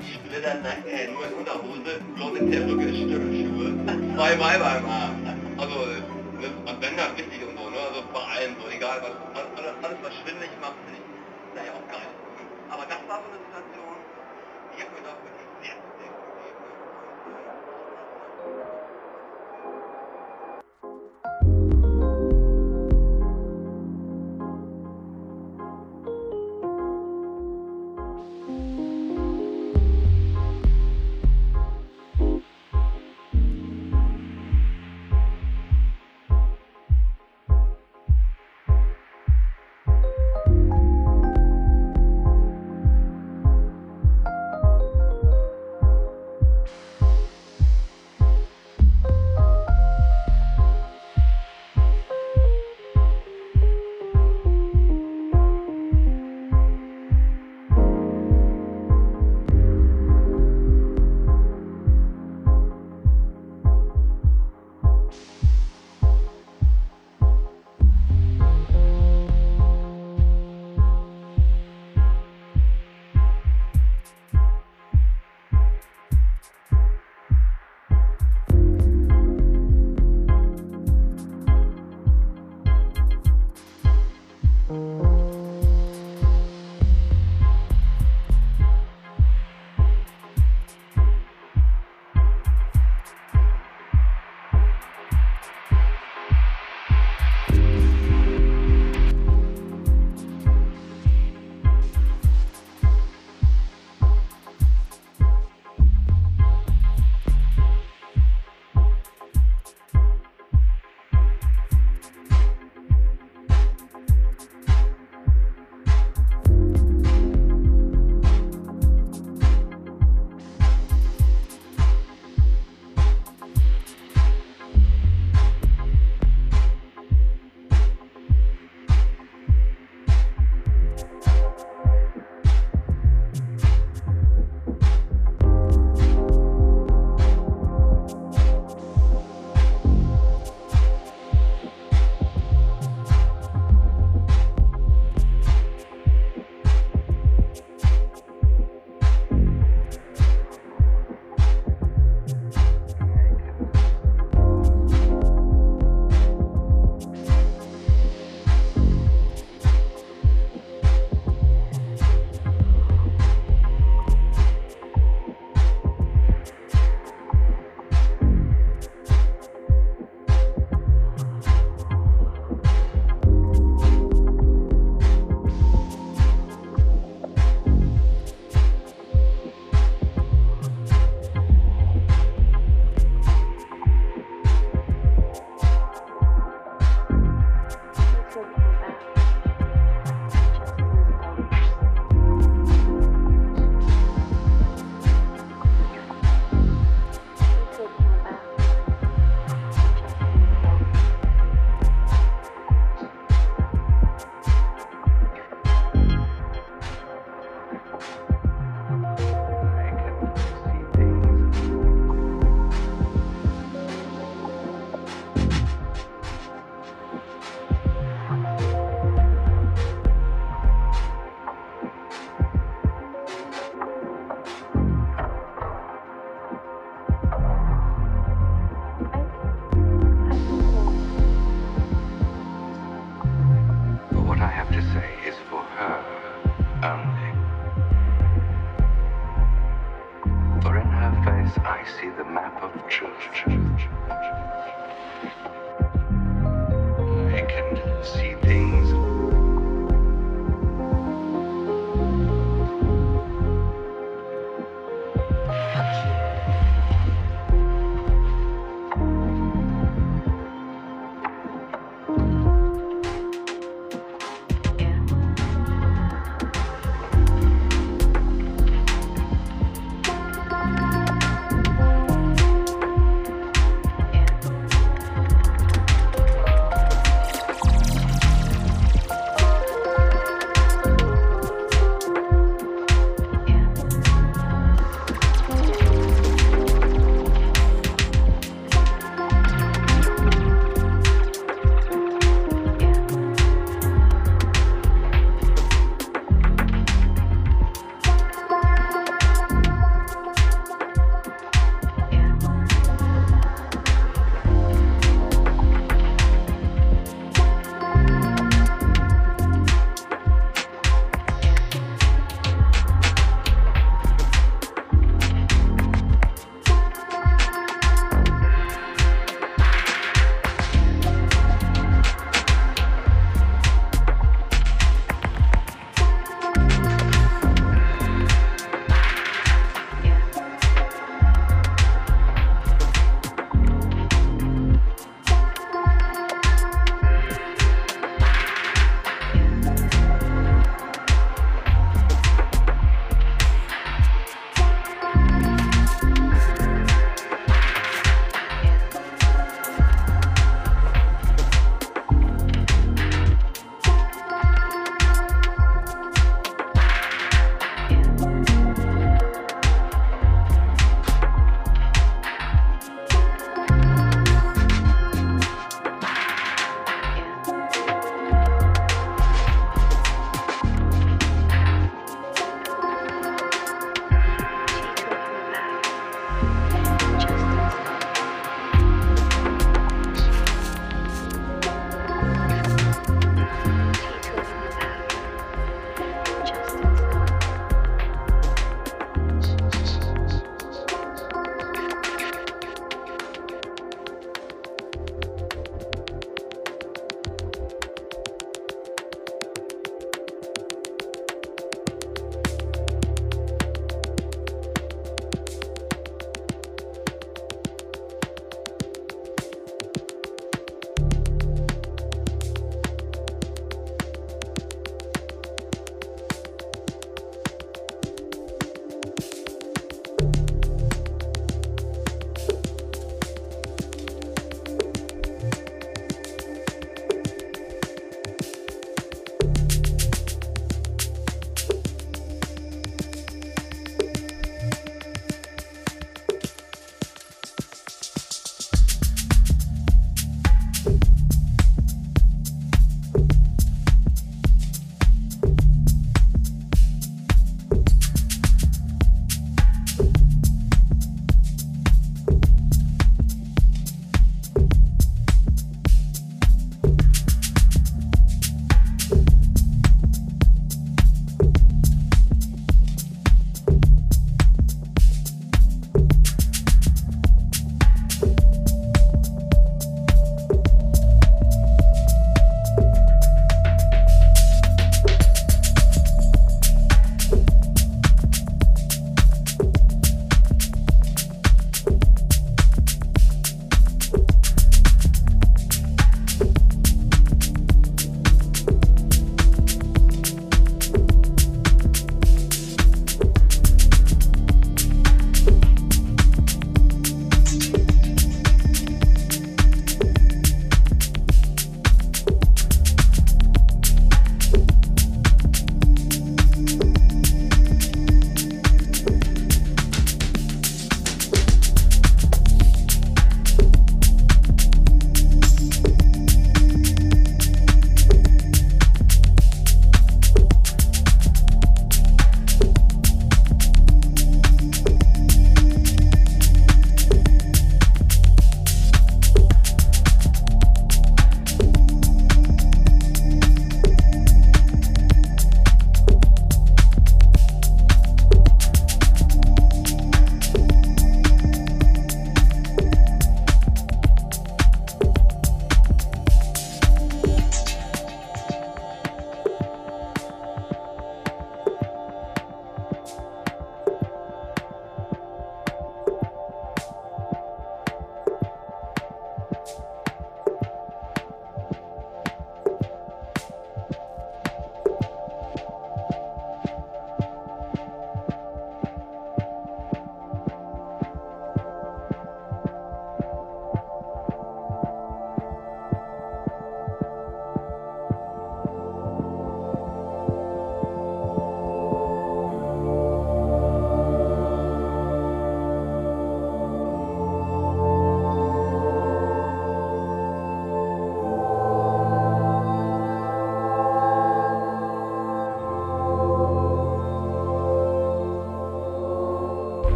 die Splitternackt, äh, nur in Unterhose, bloß in Perücke, Schuhe, zwei Weiber im Arm. Also, äh,